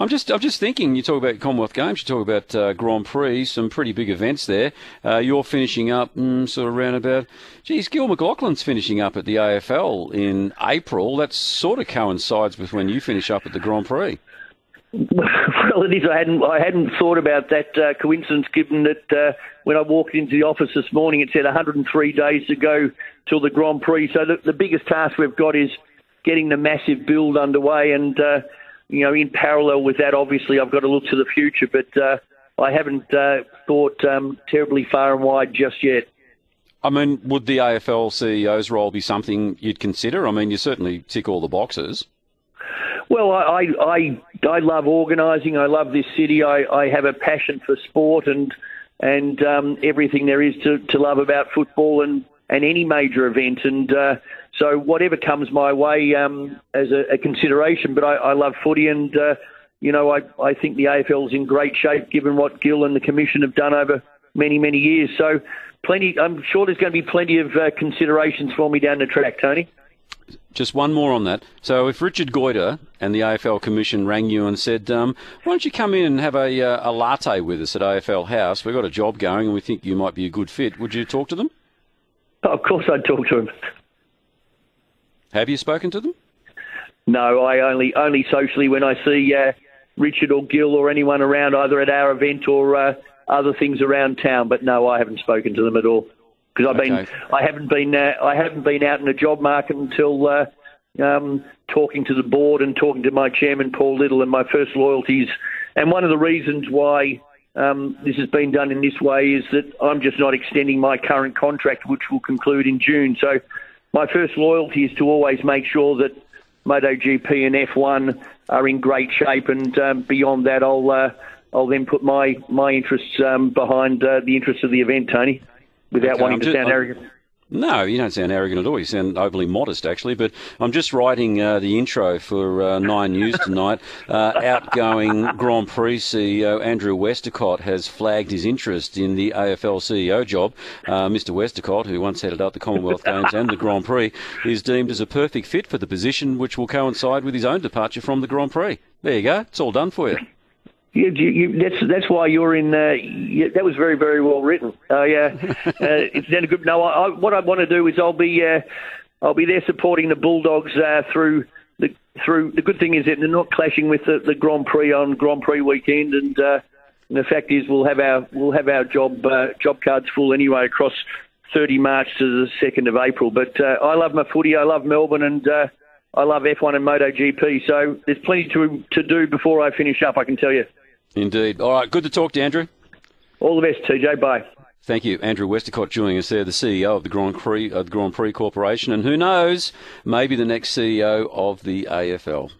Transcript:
I'm just, I'm just thinking. You talk about Commonwealth Games. You talk about uh, Grand Prix. Some pretty big events there. Uh, you're finishing up, mm, sort of around about. Geez, Gil McLachlan's finishing up at the AFL in April. That sort of coincides with when you finish up at the Grand Prix. Well, it is. I hadn't. I hadn't thought about that uh, coincidence, given that uh, when I walked into the office this morning, it said 103 days to go till the Grand Prix. So the, the biggest task we've got is getting the massive build underway, and uh, you know, in parallel with that, obviously, I've got to look to the future. But uh, I haven't uh, thought um, terribly far and wide just yet. I mean, would the AFL CEO's role be something you'd consider? I mean, you certainly tick all the boxes. Well, I I I love organising. I love this city. I, I have a passion for sport and and um, everything there is to, to love about football and, and any major event. And uh, so whatever comes my way um, as a, a, consideration. But I, I love footy and. Uh, you know, I, I think the AFL is in great shape given what Gil and the Commission have done over many, many years. So, plenty. I'm sure there's going to be plenty of uh, considerations for me down the track, Tony just one more on that. So, if Richard Goyder and the AFL Commission rang you and said, um, "Why don't you come in and have a, uh, a latte with us at AFL House? We've got a job going, and we think you might be a good fit." Would you talk to them? Of course, I'd talk to them. Have you spoken to them? No, I only only socially when I see uh, Richard or Gil or anyone around, either at our event or uh, other things around town. But no, I haven't spoken to them at all because I've okay. been I haven't been uh, I haven't been out in the job market until uh, um, talking to the board and talking to my chairman Paul Little and my first loyalties. And one of the reasons why um, this has been done in this way is that I'm just not extending my current contract, which will conclude in June. So my first loyalty is to always make sure that MotoGP and F1 are in great shape, and um, beyond that, I'll uh, I'll then put my my interests um, behind uh, the interests of the event, Tony without okay, wanting I'm to just, sound I'm, arrogant. No, you don't sound arrogant at all. You sound overly modest, actually. But I'm just writing uh, the intro for uh, Nine News tonight. Uh, outgoing Grand Prix CEO Andrew Westacott has flagged his interest in the AFL CEO job. Uh, Mr. Westacott, who once headed up the Commonwealth Games and the Grand Prix, is deemed as a perfect fit for the position, which will coincide with his own departure from the Grand Prix. There you go. It's all done for you. You, you, that's that's why you're in. Uh, you, that was very very well written. Uh, yeah, uh, it's then a good. No, I, I, what I want to do is I'll be uh, I'll be there supporting the Bulldogs uh, through the through. The good thing is that they're not clashing with the, the Grand Prix on Grand Prix weekend, and, uh, and the fact is we'll have our we'll have our job uh, job cards full anyway across 30 March to the 2nd of April. But uh, I love my footy. I love Melbourne, and uh, I love F1 and MotoGP. So there's plenty to to do before I finish up. I can tell you. Indeed. All right, good to talk to Andrew. All the best, TJ. Bye. Thank you, Andrew Westacott, joining us there, the CEO of the Grand Prix, uh, the Grand Prix Corporation, and who knows, maybe the next CEO of the AFL.